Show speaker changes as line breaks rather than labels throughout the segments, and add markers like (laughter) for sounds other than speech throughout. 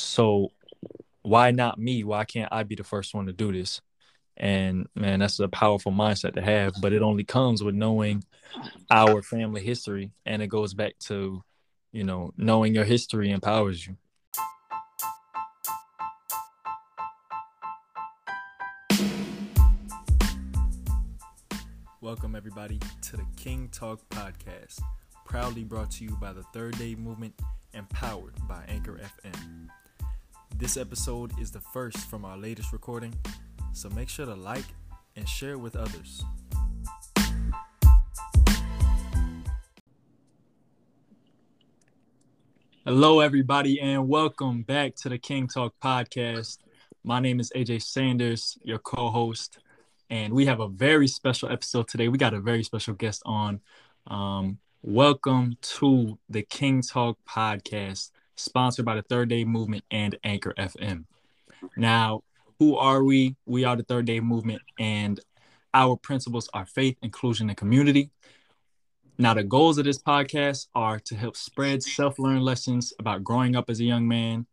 So why not me? Why can't I be the first one to do this? And man, that's a powerful mindset to have, but it only comes with knowing our family history. And it goes back to, you know, knowing your history empowers you. Welcome, everybody, to the King Talk Podcast, proudly brought to you by the Third Day Movement and powered by Anchor FM. This episode is the first from our latest recording, so make sure to like and share with others. Hello, everybody, and welcome back to the King Talk Podcast. My name is AJ Sanders, your co host, and we have a very special episode today. We got a very special guest on. Um, welcome to the King Talk Podcast sponsored by the Third Day Movement and Anchor FM. Now, who are we? We are the Third Day Movement, and our principles are faith, inclusion, and community. Now, the goals of this podcast are to help spread self learned lessons about growing up as a young man,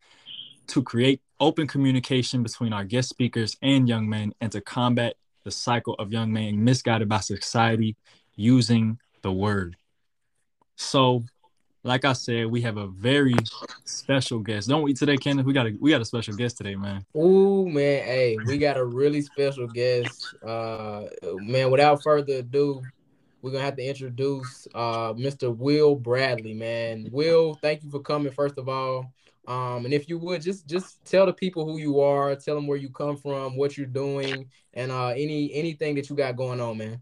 to create open communication between our guest speakers and young men, and to combat the cycle of young men misguided by society using the word. So, like I said, we have a very special guest, don't we? Today, Kenneth, we got a we got a special guest today, man.
Oh man, hey, we got a really special guest. Uh, man, without further ado, we're gonna have to introduce uh Mr. Will Bradley, man. Will, thank you for coming. First of all, um, and if you would just just tell the people who you are, tell them where you come from, what you're doing, and uh any anything that you got going on, man.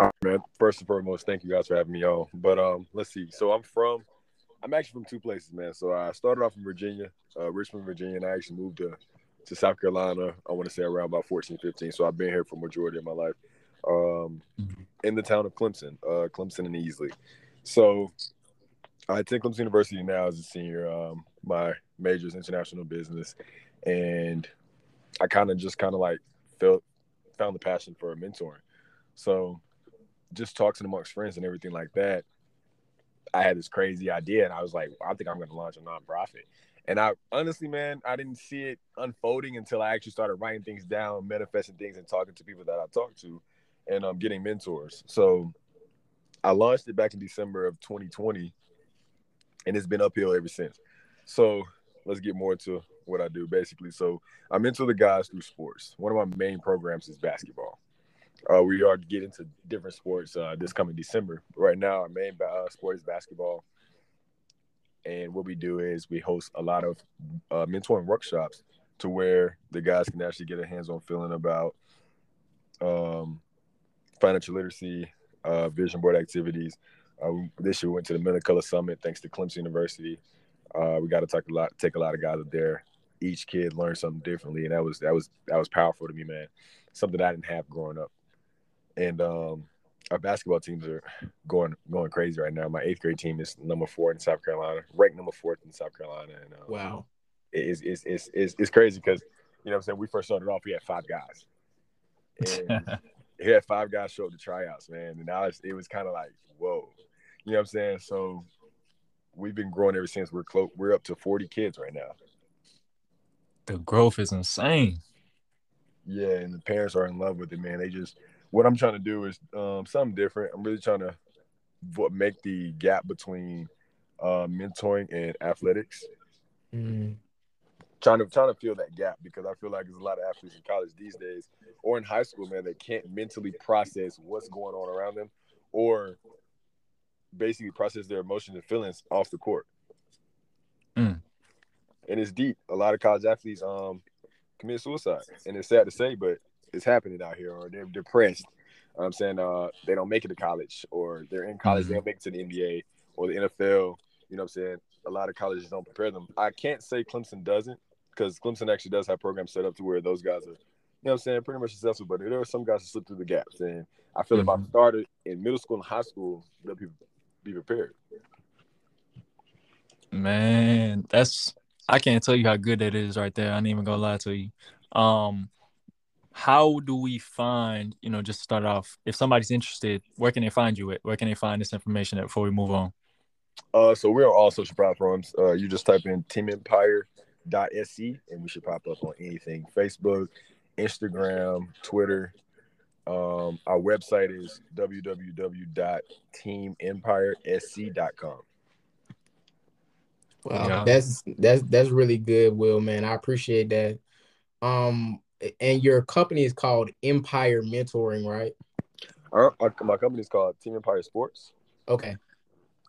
All right, man. First and foremost, thank you guys for having me on. But um, let's see. So I'm from, I'm actually from two places, man. So I started off in Virginia, uh, Richmond, Virginia, and I actually moved to to South Carolina. I want to say around about 14, 15. So I've been here for majority of my life. Um, mm-hmm. in the town of Clemson, uh, Clemson and Easley. So I attend Clemson University now as a senior. Um, my major is international business, and I kind of just kind of like felt found the passion for mentoring. So just talking amongst friends and everything like that, I had this crazy idea, and I was like, I think I'm going to launch a nonprofit. And I honestly, man, I didn't see it unfolding until I actually started writing things down, manifesting things, and talking to people that I talked to, and um, getting mentors. So I launched it back in December of 2020, and it's been uphill ever since. So let's get more into what I do, basically. So I mentor the guys through sports. One of my main programs is basketball. Uh, we are getting into different sports uh, this coming December. Right now, our main uh, sport is basketball. And what we do is we host a lot of uh, mentoring workshops to where the guys can actually get a hands-on feeling about um, financial literacy, uh, vision board activities. Uh, this year we went to the Men Color Summit thanks to Clemson University. we got to talk a lot, take a lot of guys up there. Each kid learned something differently, and that was that was that was powerful to me, man. Something I didn't have growing up and um, our basketball teams are going going crazy right now. My eighth grade team is number four in South Carolina, ranked number fourth in South Carolina. And um,
wow,
it's it's it's it's, it's crazy because you know what I'm saying we first started off we had five guys, and (laughs) we had five guys show up to tryouts, man, and now it was kind of like whoa, you know what I'm saying? So we've been growing ever since. We're close. We're up to 40 kids right now.
The growth is insane.
Yeah, and the parents are in love with it, man. They just what I'm trying to do is um, something different. I'm really trying to make the gap between uh, mentoring and athletics. Mm-hmm. Trying to trying to fill that gap because I feel like there's a lot of athletes in college these days or in high school, man, that can't mentally process what's going on around them, or basically process their emotions and feelings off the court. Mm. And it's deep. A lot of college athletes um commit suicide, and it's sad to say, but is happening out here, or they're depressed. I'm saying uh, they don't make it to college, or they're in college, mm-hmm. they don't make it to the NBA or the NFL. You know what I'm saying? A lot of colleges don't prepare them. I can't say Clemson doesn't, because Clemson actually does have programs set up to where those guys are, you know what I'm saying, pretty much successful. But there are some guys who slip through the gaps. And I feel mm-hmm. if I mm-hmm. started in middle school and high school, they'll be, be prepared.
Man, that's I can't tell you how good that is right there. I ain't even gonna lie to you. Um, how do we find you know just start off if somebody's interested where can they find you at where can they find this information at before we move on
uh so we're on all social platforms uh you just type in team empire team.sc, and we should pop up on anything Facebook, Instagram, Twitter. Um, our website is www.teamempiresc.com.
Wow,
Yeah.
that's that's that's really good, Will. Man, I appreciate that. Um, and your company is called Empire Mentoring, right?
Our, our, my company is called Team Empire Sports,
Okay.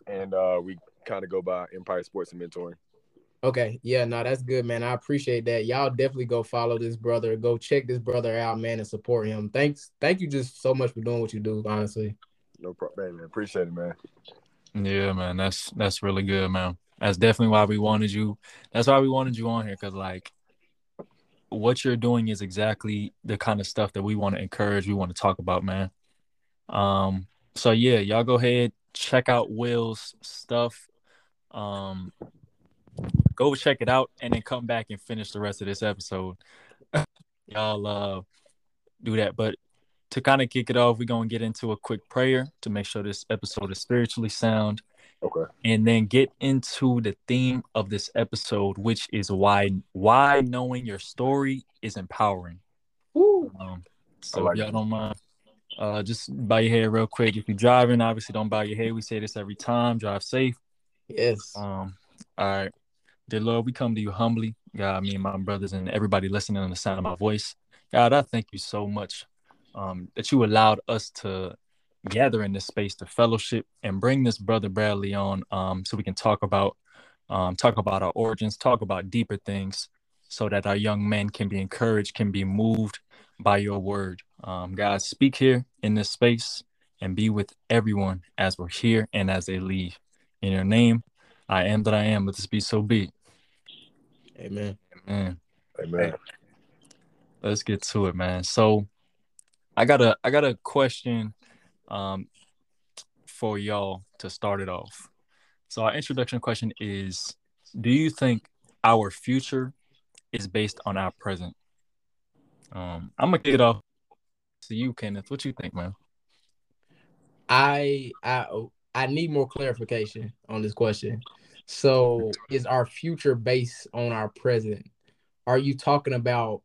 and uh, we kind of go by Empire Sports and Mentoring.
Okay. Yeah, no, that's good, man. I appreciate that. Y'all definitely go follow this brother. Go check this brother out, man, and support him. Thanks. Thank you just so much for doing what you do, honestly.
No problem, man. Appreciate it, man.
Yeah, man, that's that's really good, man. That's definitely why we wanted you. That's why we wanted you on here, cause like, what you're doing is exactly the kind of stuff that we want to encourage. We want to talk about, man. Um. So yeah, y'all go ahead check out Will's stuff. Um. Go check it out, and then come back and finish the rest of this episode. (laughs) y'all uh do that, but to kind of kick it off, we're gonna get into a quick prayer to make sure this episode is spiritually sound
Okay.
and then get into the theme of this episode, which is why why knowing your story is empowering.
Woo.
Um, so
like
if y'all don't mind, uh, just bow your head real quick. If you're driving, obviously don't bow your head. We say this every time. Drive safe.
Yes.
Um, all right, dear Lord, we come to you humbly, God. Me and my brothers and everybody listening on the sound of my voice, God. I thank you so much um, that you allowed us to gather in this space to fellowship and bring this brother Bradley on, um, so we can talk about um, talk about our origins, talk about deeper things, so that our young men can be encouraged, can be moved by your word. Um, God, speak here in this space and be with everyone as we're here and as they leave. In your name, I am that I am. Let this be so be.
Amen.
Amen.
Amen.
let's get to it, man. So, I got a I got a question, um, for y'all to start it off. So, our introduction question is: Do you think our future is based on our present? Um, I'm gonna kick it off to you, Kenneth. What you think, man?
I I I need more clarification on this question. So, is our future based on our present? Are you talking about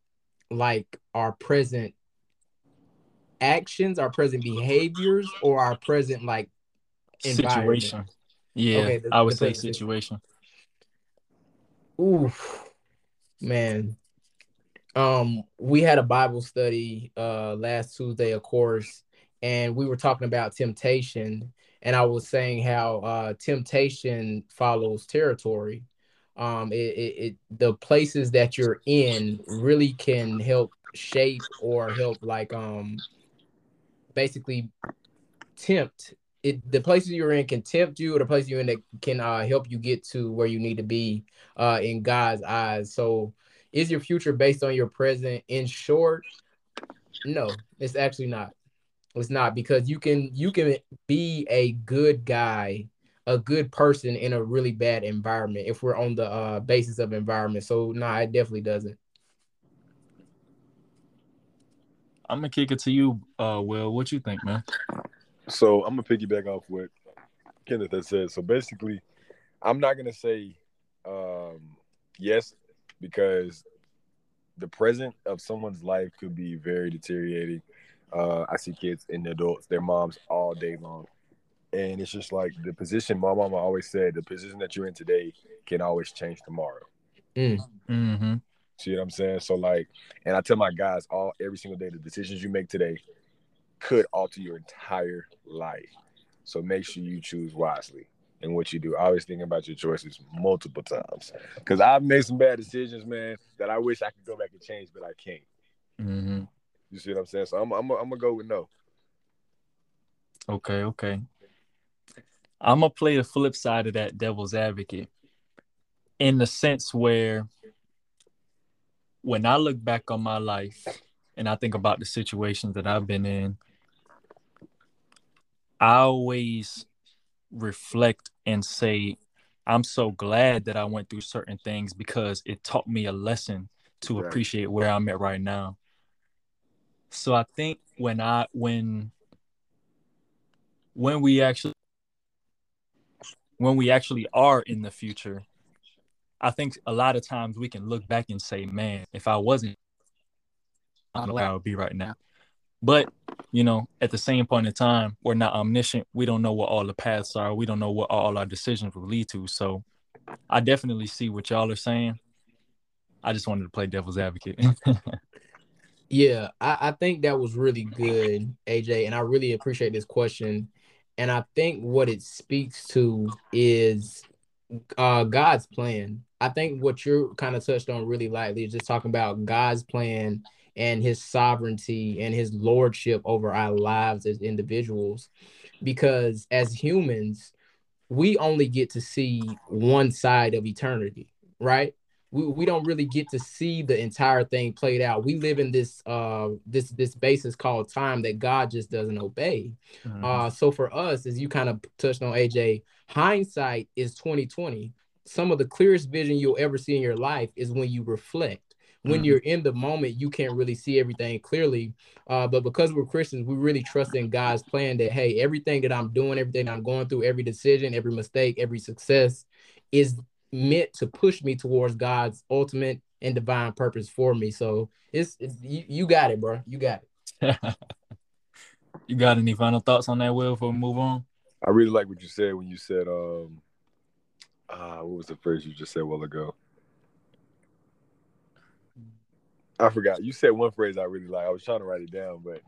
like our present actions, our present behaviors, or our present like environment?
Situation. Yeah,
Okay, the-
I would say situation.
Oof, man. Um, we had a Bible study uh last Tuesday, of course, and we were talking about temptation, and I was saying how uh temptation follows territory. Um, it, it, it the places that you're in really can help shape or help like um basically tempt it the places you're in can tempt you or the places you're in that can uh help you get to where you need to be uh in God's eyes. So is your future based on your present? In short, no, it's actually not. It's not because you can you can be a good guy, a good person in a really bad environment if we're on the uh basis of environment. So no, nah, it definitely doesn't.
I'm gonna kick it to you, uh, Will. What you think, man?
So I'm gonna piggyback off what Kenneth has said. So basically, I'm not gonna say um, yes because the present of someone's life could be very deteriorating. Uh, I see kids and adults, their moms all day long, and it's just like the position. My mama always said, the position that you're in today can always change tomorrow.
Mm,
Mm-hmm.
See what I'm saying? So like, and I tell my guys all every single day, the decisions you make today could alter your entire life. So make sure you choose wisely in what you do. Always thinking about your choices multiple times. Cause I've made some bad decisions, man, that I wish I could go back and change, but I can't.
Mm-hmm.
You see what I'm saying? So I'm I'm I'm gonna go with no.
Okay, okay. I'm gonna play the flip side of that devil's advocate in the sense where when I look back on my life and I think about the situations that I've been in, I always reflect and say, I'm so glad that I went through certain things because it taught me a lesson to
Right.
appreciate where I'm at right now. So I think when I when when we actually when we actually are in the future, I think a lot of times we can look back and say, man, if I wasn't, I don't know where I would be right now. But, you know, at the same point in time, we're not omniscient. We don't know what all the paths are. We don't know what all our decisions will lead to. So I definitely see what y'all are saying. I just wanted to play devil's advocate. (laughs)
Yeah, I, I think that was really good, AJ, and I really appreciate this question. And I think what it speaks to is uh God's plan. I think what you're kind of touched on really lightly is just talking about God's plan and his sovereignty and his lordship over our lives as individuals. Because as humans, we only get to see one side of eternity, right? we, we don't really get to see the entire thing played out. We live in this uh this this basis called time that God just doesn't obey. Mm-hmm. Uh so for us, as you kind of touched on AJ, hindsight is 2020. Some of the clearest vision you'll ever see in your life is when you reflect. When mm-hmm. you're in the moment, you can't really see everything clearly. Uh, but because we're Christians, we really trust in God's plan that hey, everything that I'm doing, everything I'm going through, every decision, every mistake, every success is meant to push me towards God's ultimate and divine purpose for me. So it's, it's you, you got it, bro. You got it. (laughs)
you got any final thoughts on that, Will, before we move on?
I really like what you said when you said, um, uh, what was the phrase you just said a while ago? I forgot. You said one phrase I really like. I was trying to write it down, but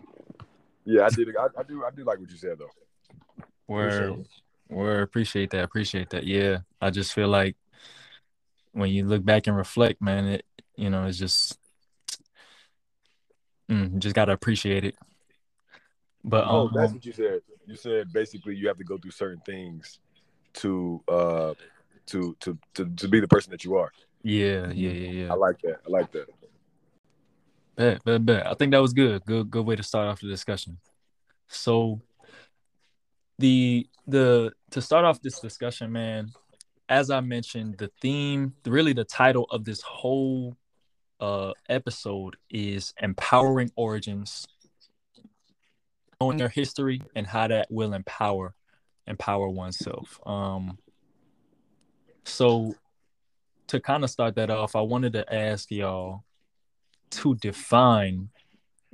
yeah, I did. I, I do. I do like what you said though.
Where, where appreciate that. Appreciate that. Yeah, I just feel like when you look back and reflect, man, it you know it's just mm, just gotta appreciate it. But
oh, um, that's what you said. You said basically you have to go through certain things to uh to to to to be the person that you are.
Yeah, yeah, yeah, yeah.
I like that. I like that.
Bet, bet, bet. I think that was good. Good, good way to start off the discussion. So the the to start off this discussion, man, as I mentioned, the theme, really the title of this whole uh, episode is empowering origins, knowing their history and how that will empower empower oneself. Um, so to kind of start that off, I wanted to ask y'all to define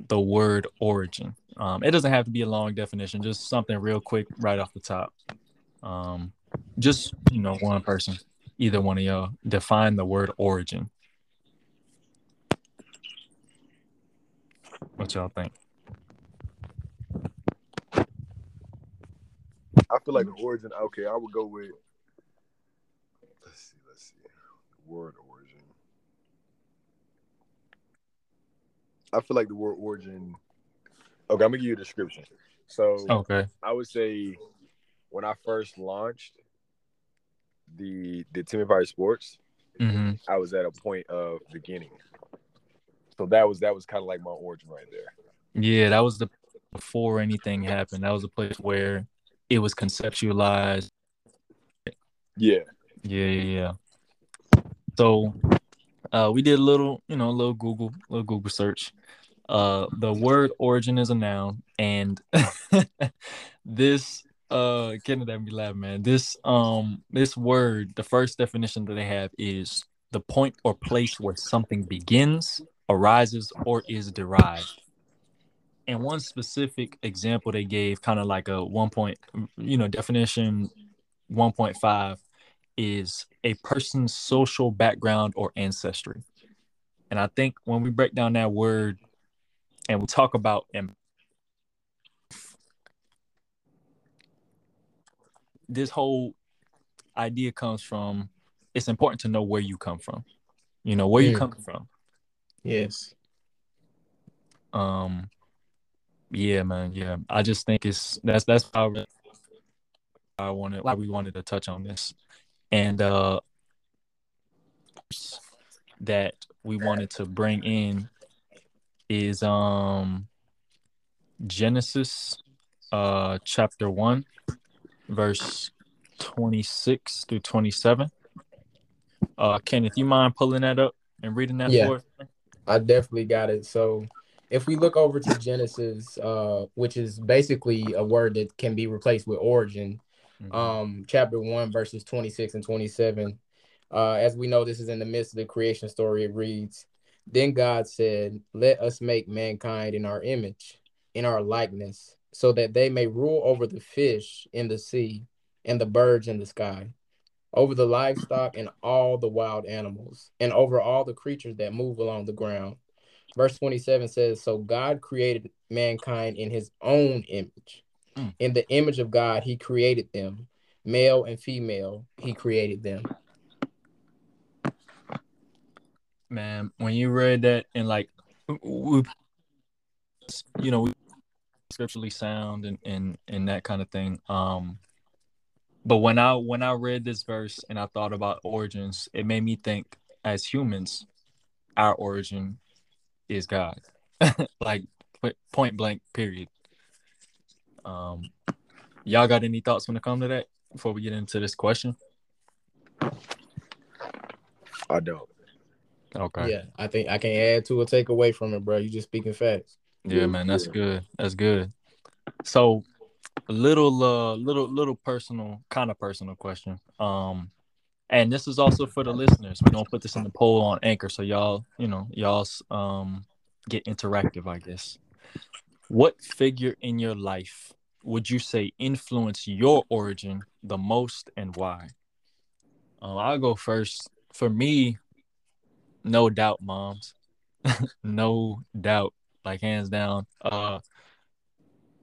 the word origin. Um, it doesn't have to be a long definition, just something real quick right off the top. Um, just you know, one person, either one of y'all, define the word origin. What y'all think?
I feel like the origin. Okay, I would go with. Let's see. Let's see. Word origin. I feel like the word origin. Okay, I'm gonna give you a description. So,
okay,
I would say when I first launched the the Team Empire Sports, mm-hmm. I was at a point of beginning. So that was that was kind of like my origin right there.
Yeah, that was the before anything happened. That was a place where it was conceptualized.
Yeah.
Yeah, yeah, yeah. So uh, we did a little, you know, a little Google, little Google search. Uh, the word origin is a noun, and (laughs) this uh getting that me laugh, man. This um this word, the first definition that they have is the point or place where something begins, arises, or is derived. And one specific example they gave, kind of like a one point, you know, definition 1.5 is a person's social background or ancestry. And I think when we break down that word and we talk about and this whole idea comes from it's important to know where you come from. You know, where mm. you come from.
Yes.
Um yeah, man, yeah. I just think it's that's that's how I wanted why we wanted to touch on this. And uh that we wanted to bring in is um Genesis uh chapter 1 verse 26 through 27. Uh, Kenneth, you mind pulling that up and reading that yeah, for us?
I definitely got it. So if we look over to Genesis, uh, which is basically a word that can be replaced with origin, mm-hmm. um, chapter one, verses 26 and 27. Uh, as we know, this is in the midst of the creation story. It reads, Then God said, Let us make mankind in our image, in our likeness, so that they may rule over the fish in the sea and the birds in the sky, over the livestock and all the wild animals, and over all the creatures that move along the ground. Verse 27 says, So God created mankind in his own image.
Mm.
In the image of God, he created them. Male and female, he created them.
Man, when you read that and like, we, you know, we scripturally sound and, and and that kind of thing. Um, but when I when I read this verse and I thought about origins, it made me think as humans, our origin is God. (laughs) like point blank, period. Um, y'all got any thoughts when it comes to that before we get into this question?
I don't.
Okay.
Yeah, I think I can add to or take away from it, bro. You just speaking facts.
Yeah, man, that's good. That's good. So, a little, uh, little, little personal, kind of personal question. Um, and this is also for the listeners. We're gonna put this in the poll on Anchor, so y'all, you know, y'all, um, get interactive. I guess. What figure in your life would you say influence your origin the most, and why? Um, I'll go first. For me, no doubt, moms. (laughs) no doubt like hands down. Uh,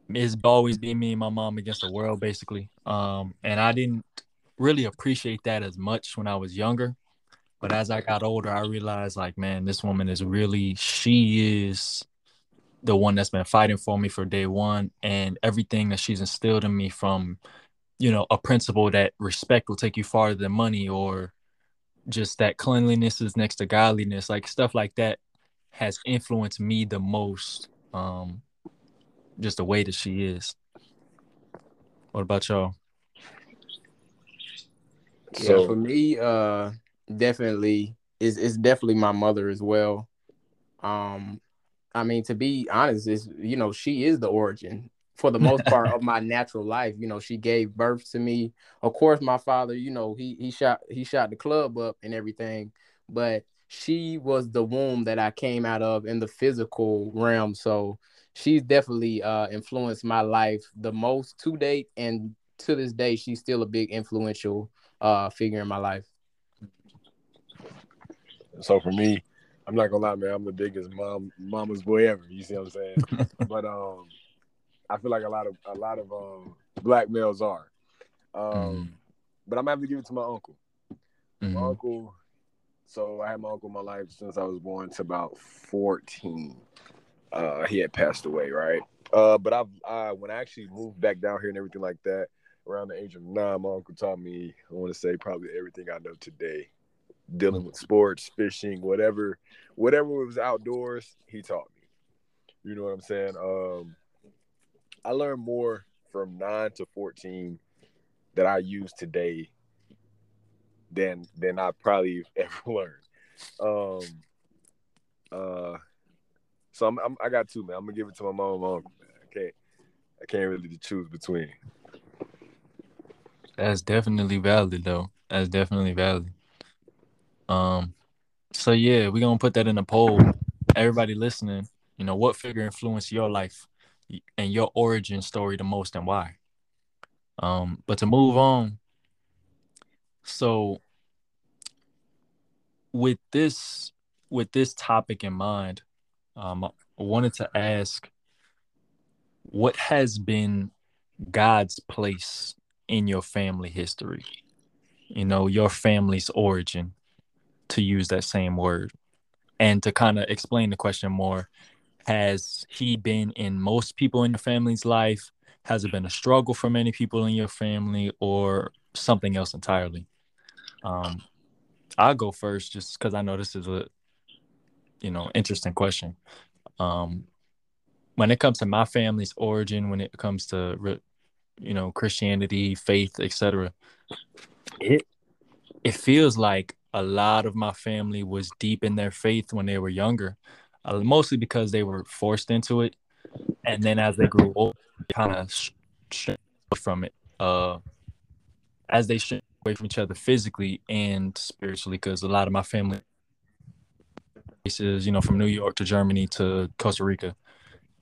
it's always been me and my mom against the world, basically. Um, and I didn't really appreciate that as much when I was younger. But as I got older, I realized, like, man, this woman is really, she is the one that's been fighting for me for day one. And everything that she's instilled in me from, you know, a principle that respect will take you farther than money or just that cleanliness is next to godliness, like stuff like that has influenced me the most. Um, just the way that she is. What about y'all?
So yeah, for me, uh, definitely is it's definitely my mother as well. Um, I mean, to be honest, is you know she is the origin for the most part of my natural life. You know, she gave birth to me. Of course, my father, you know, he he shot he shot the club up and everything, but she was the womb that I came out of in the physical realm. So she's definitely uh, influenced my life the most to date, and to this day, she's still a big influential uh, figure in my life.
So for me, I'm not gonna lie, man. I'm the biggest mom mama's boy ever. You see what I'm saying? (laughs) but um, I feel like a lot of a lot of um black males are. Um, mm. but I'm gonna have to give it to my uncle. Mm-hmm. My uncle so I had my uncle in my life since I was born to about 14. Uh, he had passed away, right? Uh, but I've I, when I actually moved back down here and everything like that, around the age of nine, my uncle taught me, I want to say probably everything I know today, dealing with sports, fishing, whatever, whatever was outdoors, he taught me. You know what I'm saying? Um, I learned more from nine to 14 that I use today than than I probably (laughs) ever learned. Um, uh, so I'm, I'm, i got two, man. I'm gonna give it to my mom and uncle. Man. I can't I can't really choose between.
That's definitely valid, though. That's definitely valid. Um, so yeah, we're gonna put that in a poll. Everybody listening, you know, what figure influenced your life and your origin story the most, and why? Um, but to move on, so with this with this topic in mind, um, I wanted to ask what has been God's place in your family history? You know, your family's origin, to use that same word. And to kind of explain the question more, has he been in most people in your family's life? Has it been a struggle for many people in your family or something else entirely? Um, I'll go first just because I know this is a you know interesting question. Um, when it comes to my family's origin, when it comes to you know Christianity, faith, etc., it it feels like a lot of my family was deep in their faith when they were younger, uh, mostly because they were forced into it, and then as they grew older, kind of from it. Uh, as they sh- away from each other physically and spiritually because a lot of my family is you know from New York to Germany to Costa Rica,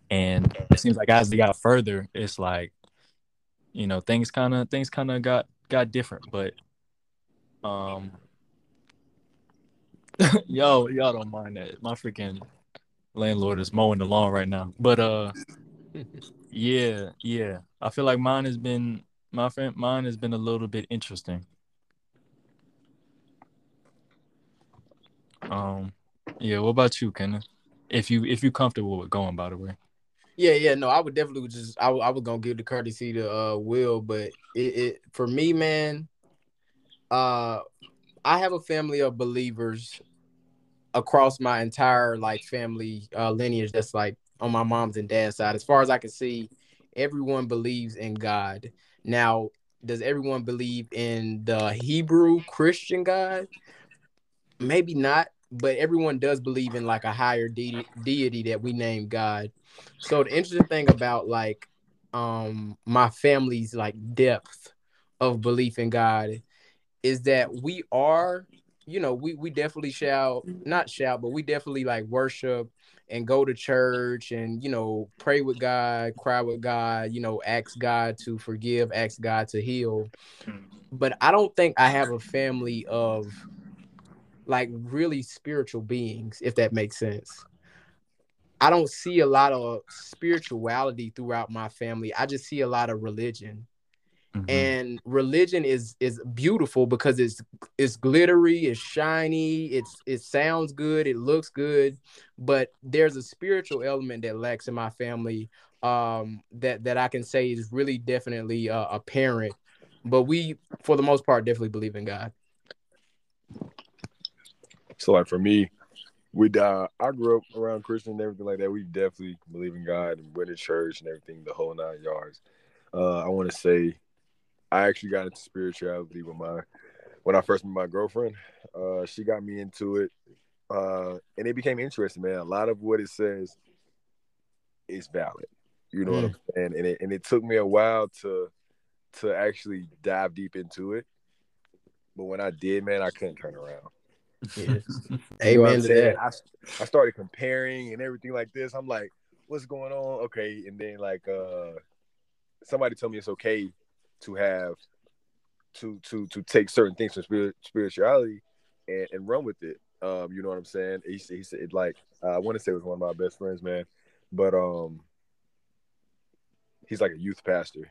and it seems like as they got further, it's like you know things kind of things kind of got got different, but um. (laughs) yo, y'all don't mind that. My freaking landlord is mowing the lawn right now. But uh yeah, yeah. I feel like mine has been my friend mine has been a little bit interesting. Um yeah, what about you, Kenneth? If you if you're comfortable with going, by the way.
Yeah, yeah, no, I would definitely just I, I was gonna give the courtesy to uh Will, but it, it for me, man, uh I have a family of believers across my entire like family uh lineage that's like on my mom's and dad's side. As far as I can see, everyone believes in God. Now, does everyone believe in the Hebrew Christian God? Maybe not, but everyone does believe in like a higher de- deity that we name God. So the interesting thing about like um my family's like depth of belief in God is that we are, you know, we we definitely shout, mm-hmm. not shout, but we definitely like worship and go to church and you know pray with God, cry with God, you know, ask God to forgive, ask God to heal. Mm-hmm. But I don't think I have a family of like really spiritual beings, if that makes sense. I don't see a lot of spirituality throughout my family. I just see a lot of religion. Mm-hmm. And religion is is beautiful because it's it's glittery, it's shiny, it's it sounds good, it looks good, but there's a spiritual element that lacks in my family um that that I can say is really definitely uh, apparent. But we for the most part definitely believe in God.
So like for me, we uh, I grew up around Christian and everything like that. We definitely believe in God and went to church and everything, the whole nine yards. Uh, I want to say I actually got into spirituality with my when I first met my girlfriend. Uh, she got me into it, uh, and it became interesting, man. A lot of what it says is valid. You know mm. what I'm saying? And it and it took me a while to to actually dive deep into it. But when I did, man, I couldn't turn around.
Yes. (laughs) Amen to that.
I, I started comparing and everything like this. I'm like, what's going on? Okay. And then like uh somebody told me it's okay to have to to to take certain things from spirit, spirituality and, and run with it. Um, you know what I'm saying? He said he said like uh, I want to say it was one of my best friends, man. But um he's like a youth pastor.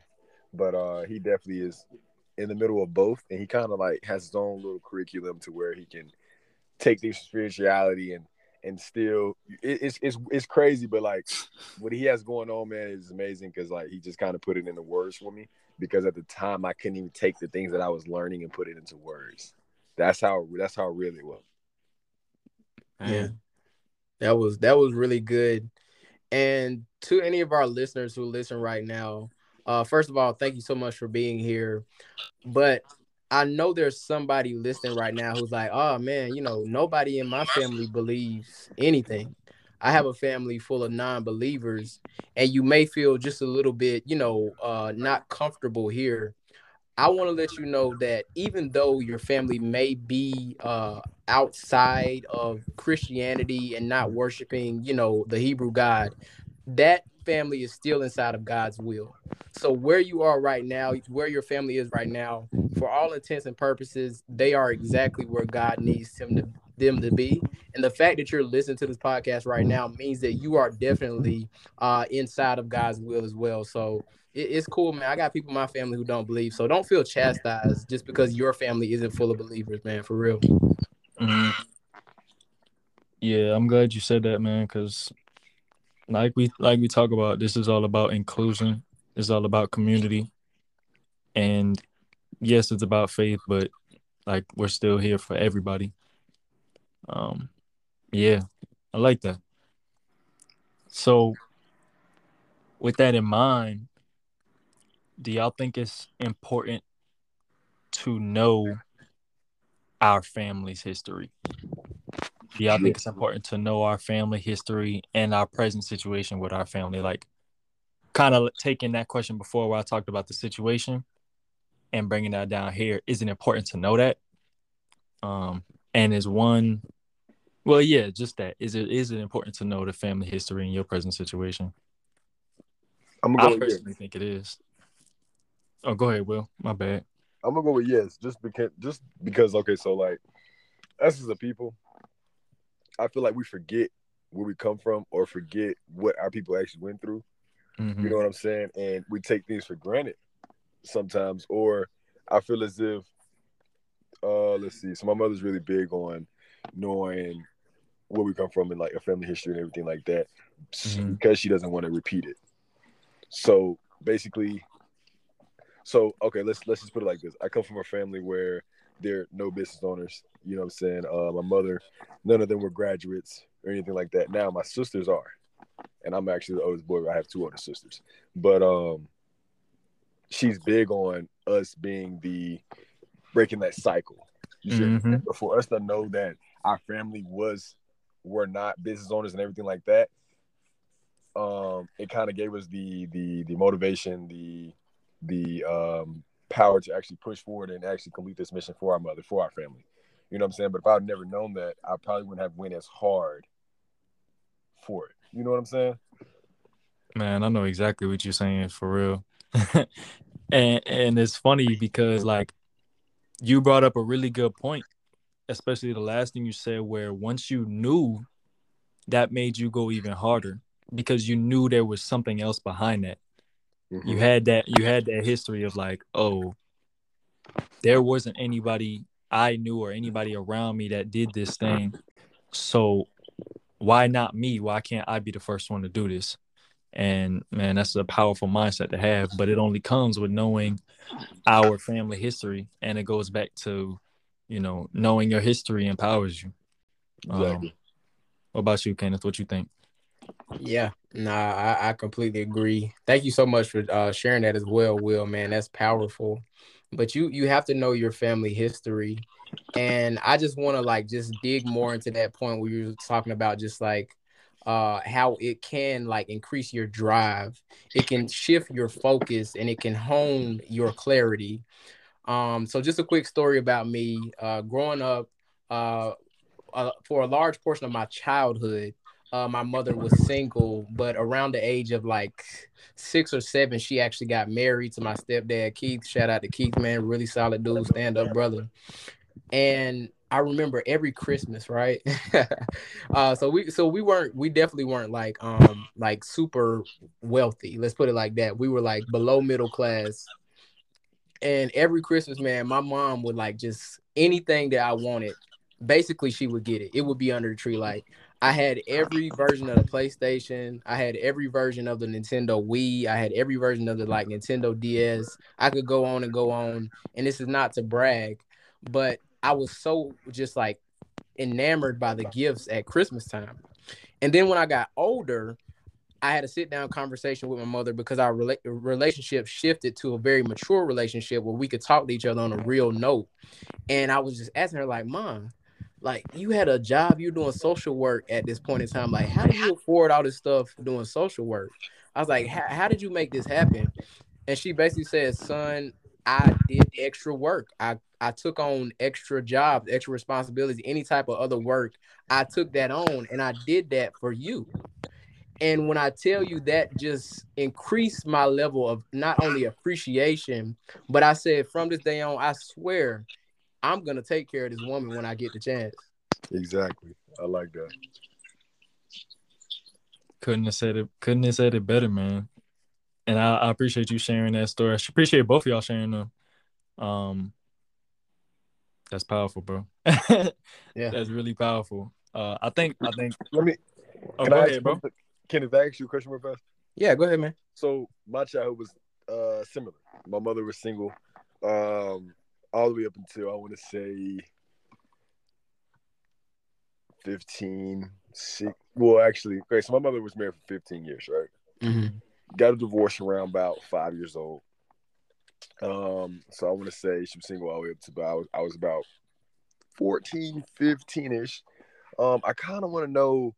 But uh he definitely is in the middle of both and he kind of like has his own little curriculum to where he can take this spirituality and and still it, it's it's it's crazy but like what he has going on man is amazing because like he just kind of put it in the words for me because at the time I couldn't even take the things that I was learning and put it into words. That's how that's how really it was.
Yeah. That was that was really good. And to any of our listeners who listen right now, uh first of all, thank you so much for being here. But I know there's somebody listening right now who's like, "Oh man, you know, nobody in my family believes anything." I have a family full of non-believers, and you may feel just a little bit, you know, uh, not comfortable here. I want to let you know that even though your family may be uh, outside of Christianity and not worshiping, you know, the Hebrew God, that family is still inside of God's will. So where you are right now, where your family is right now, for all intents and purposes, they are exactly where God needs them to them to be. And the fact that you're listening to this podcast right now means that you are definitely uh, inside of God's will as well. So it, it's cool, man. I got people in my family who don't believe, so don't feel chastised just because your family isn't full of believers, man. For real. Mm-hmm.
Yeah, I'm glad you said that, man, because like we like we talk about, this is all about inclusion. It's all about community, and yes, it's about faith, but like we're still here for everybody. Um, yeah, I like that. So, with that in mind, do y'all think it's important to know our family's history? Do y'all think it's important to know our family history and our present situation with our family? Like, kind of taking that question before where I talked about the situation. and bringing that down here, is it important to know that? Um, and is one, well, yeah, just that. Is it is it important to know the family history in your present situation?
I'm gonna go yes.
personally think it is. Oh, go ahead, Will. My bad.
I'm gonna go with yes, just because just because okay, so like us as a people, I feel like we forget where we come from or forget what our people actually went through.
Mhm.
You know what I'm saying? And we take things for granted sometimes, or I feel as if uh let's see. So my mother's really big on knowing where we come from and like a family history and everything like that
Mhm.
because she doesn't want to repeat it. So basically so okay, let's let's just put it like this. I come from a family where they're no business owners. You know what I'm saying? Uh, my mother, none of them were graduates or anything like that. Now my sisters are, and I'm actually the oldest boy. I have two older sisters, but um, she's big on us being the breaking that cycle.
Mhm.
but for us to know that our family was were not business owners and everything like that, um, it kind of gave us the the the motivation, the the um power to actually push forward and actually complete this mission for our mother, for our family. You know what I'm saying? But if I'd never known that, I probably wouldn't have went as hard for it. You know what I'm saying?
Man, I know exactly what you're saying for real. (laughs) and and it's funny because like you brought up a really good point, especially the last thing you said where once you knew that made you go even harder because you knew there was something else behind that. You mm-hmm. had that you had that history of like, oh, there wasn't anybody I knew or anybody around me that did this thing. So why not me? Why can't I be the first one to do this? And man, that's a powerful mindset to have, but it only comes with knowing our family history. And it goes back to, you know, knowing your history empowers you. Um,
exactly.
what about you, Kenneth? What you think?
Yeah, nah, I, I completely agree. Thank you so much for uh, sharing that as well, Will. Man, that's powerful. But you you have to know your family history, and I just want to like just dig more into that point where you were talking about just like uh how it can like increase your drive it can shift your focus and it can hone your clarity um so just a quick story about me uh growing up uh, uh for a large portion of my childhood uh, my mother was single, but around the age of like six or seven, she actually got married to my stepdad, Keith. Shout out to Keith, man. Really solid dude, stand up brother. And I remember every Christmas, right? (laughs) uh, so we so we weren't we definitely weren't like um like super wealthy. Let's put it like that. We were like below middle class. And every Christmas, man, my mom would like just anything that I wanted. Basically, she would get it. It would be under the tree. Like I had every version of the PlayStation. I had every version of the Nintendo Wii. I had every version of the like Nintendo DS. I could go on and go on. And this is not to brag, but I was so just like enamored by the gifts at Christmas time. And then when I got older, I had a sit down conversation with my mother because our rela- relationship shifted to a very mature relationship where we could talk to each other on a real note. And I was just asking her, like, Mom, like you had a job, you're doing social work at this point in time. Like, how do you afford all this stuff doing social work? I was like, how did you make this happen? And she basically said, Son, I did extra work. I I took on extra jobs, extra responsibilities, any type of other work. I took that on and I did that for you. And when I tell you that just increased my level of not only appreciation, but I said from this day on, I swear I'm gonna take care of this woman when I get the chance.
Exactly. I like that.
Couldn't have said it. Couldn't have said it better, man. And I, I appreciate you sharing that story. I appreciate both of y'all sharing them. Um, that's powerful, bro. (laughs)
Yeah.
that's really powerful. Uh, I think. I think. (clears throat)
Let me
Oh,
can
go
I
ahead,
ask
bro.
Kenneth, I ask you a question real fast?
Yeah, go ahead, man.
So my childhood was uh similar. My mother was single, um, all the way up until I want to say 15, six, well actually, okay, so my mother was married for 15 years, right?
Mm-hmm.
Got a divorce around about five years old. Um, so I want to say she was single all the way up to about I was about 14, 15-ish. Um, I kind of want to know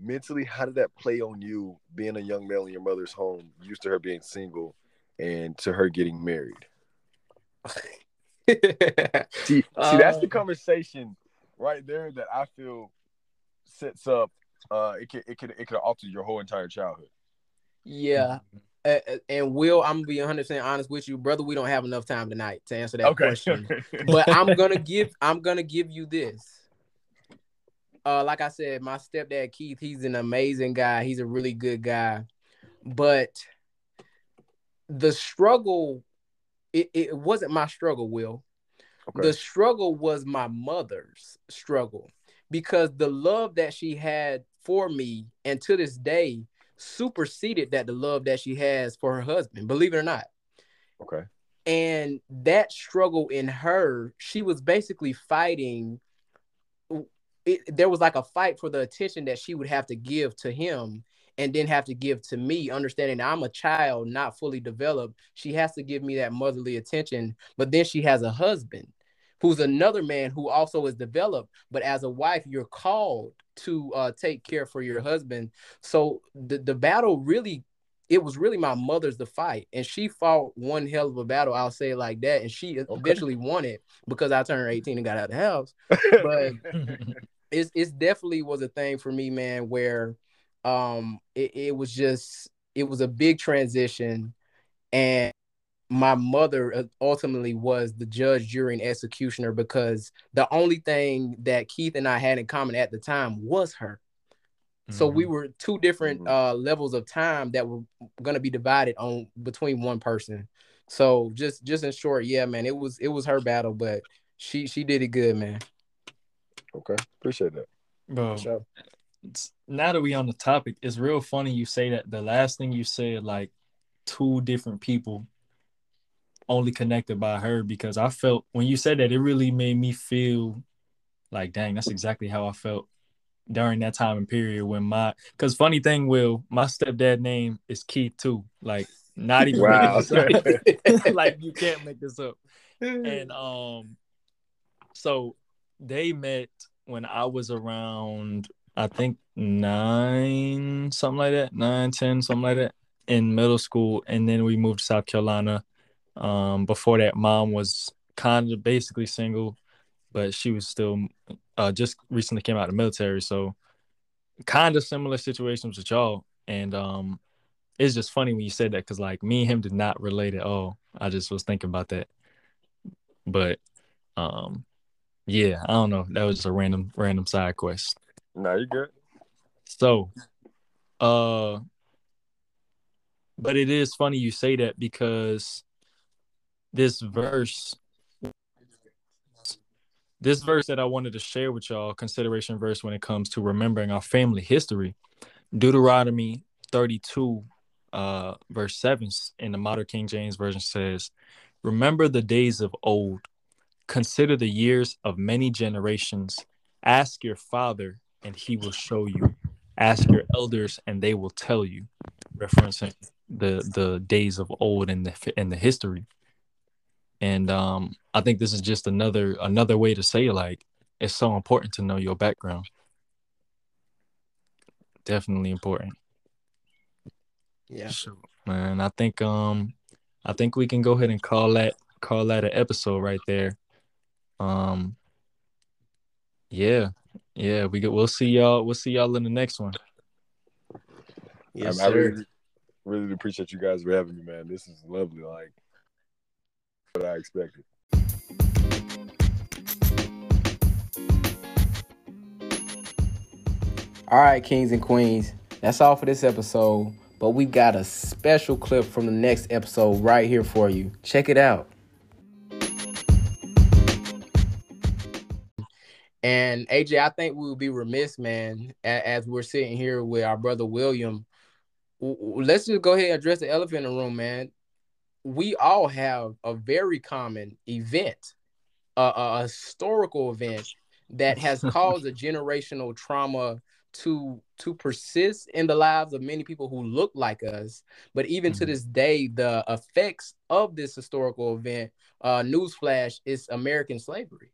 mentally how did that play on you being a young male in your mother's home, used to her being single, and to her getting married? (laughs) see, see, that's the
Um,
conversation right there that I feel sets up. Uh, it could, it could, it could alter your whole entire childhood.
Yeah. Uh, and Will, I'm gonna be 100 percent honest with you, brother. We don't have enough time tonight to answer that question. (laughs) but I'm gonna give I'm gonna give you this. Uh, like I said, my stepdad Keith, he's an amazing guy. He's a really good guy, but the struggle, it, it wasn't my struggle. Will
okay.
the struggle was my mother's struggle because the love that she had for me, and to this day, superseded that the love that she has for her husband. Believe it or not
okay.
and that struggle in her she was basically fighting it, there was like a fight for the attention that she would have to give to him and then have to give to me understanding that i'm a child not fully developed she has to give me that motherly attention but then she has a husband who's another man who also is developed but as a wife you're called to uh, take care for your husband. So the, the battle really it was really my mother's the fight and she fought one hell of a battle i'll say it like that and she eventually won it because i turned 18 and got out of the house. (laughs) But it's it's definitely was a thing for me man where um it, it was just it was a big transition and my mother uh, ultimately was the judge jury and executioner because the only thing that keith and i had in common at the time was her so we were two different
Mhm.
uh levels of time that were going to be divided on between one person so just just in short yeah man it was it was her battle but she she did it good man
Okay. Appreciate that.
bro.
so
it's- now that we on the topic, it's real funny you say that. The last thing you said, like two different people, only connected by her, because I felt when you said that, it really made me feel like, dang, that's exactly how I felt during that time and period when my. Because funny thing, Will, my stepdad name is Keith too. Like not even
Wow.
making this up. (laughs) (laughs) like you can't make this up. And um, so they met when I was around, I think nine, something like that, nine, ten, something like that, in middle school, and then we moved to South Carolina. Um, before that, mom was kind of basically single, but she was still uh, just recently came out of the military, so kind of similar situations with y'all. And um, it's just funny when you said that because like me and him did not relate at all. I just was thinking about that, but um, yeah, I don't know. That was just a random random side quest.
nah, you good.
So, uh, but it is funny you say that because this verse, this verse that I wanted to share with y'all, consideration verse when it comes to remembering our family history, Deuteronomy 32, uh, verse 7 in the Modern King James Version says, Remember the days of old, consider the years of many generations. Ask your father, and he will show you. Ask your elders, and they will tell you. Referencing the the days of old and the in the history. And um, I think this is just another another way to say like it's so important to know your background. Definitely important.
yeah
Sure, man. I think um I think we can go ahead and call that call that an episode right there. Um yeah. Yeah, we get we'll see y'all we'll see y'all in the next one.
yes
I, I
sir
really, really appreciate you guys for having me, man. This is lovely. Like what I expected.
All right, kings and queens, that's all for this episode. But we got a special clip from the next episode right here for you. Check it out. And AJ, I think we would be remiss, man, as we're sitting here with our brother William. Let's just go ahead and address the elephant in the room, man. We all have a very common event, a, a historical event that has (laughs) caused a generational trauma to to persist in the lives of many people who look like us but even to
Mhm.
this day the effects of this historical event uh newsflash is american slavery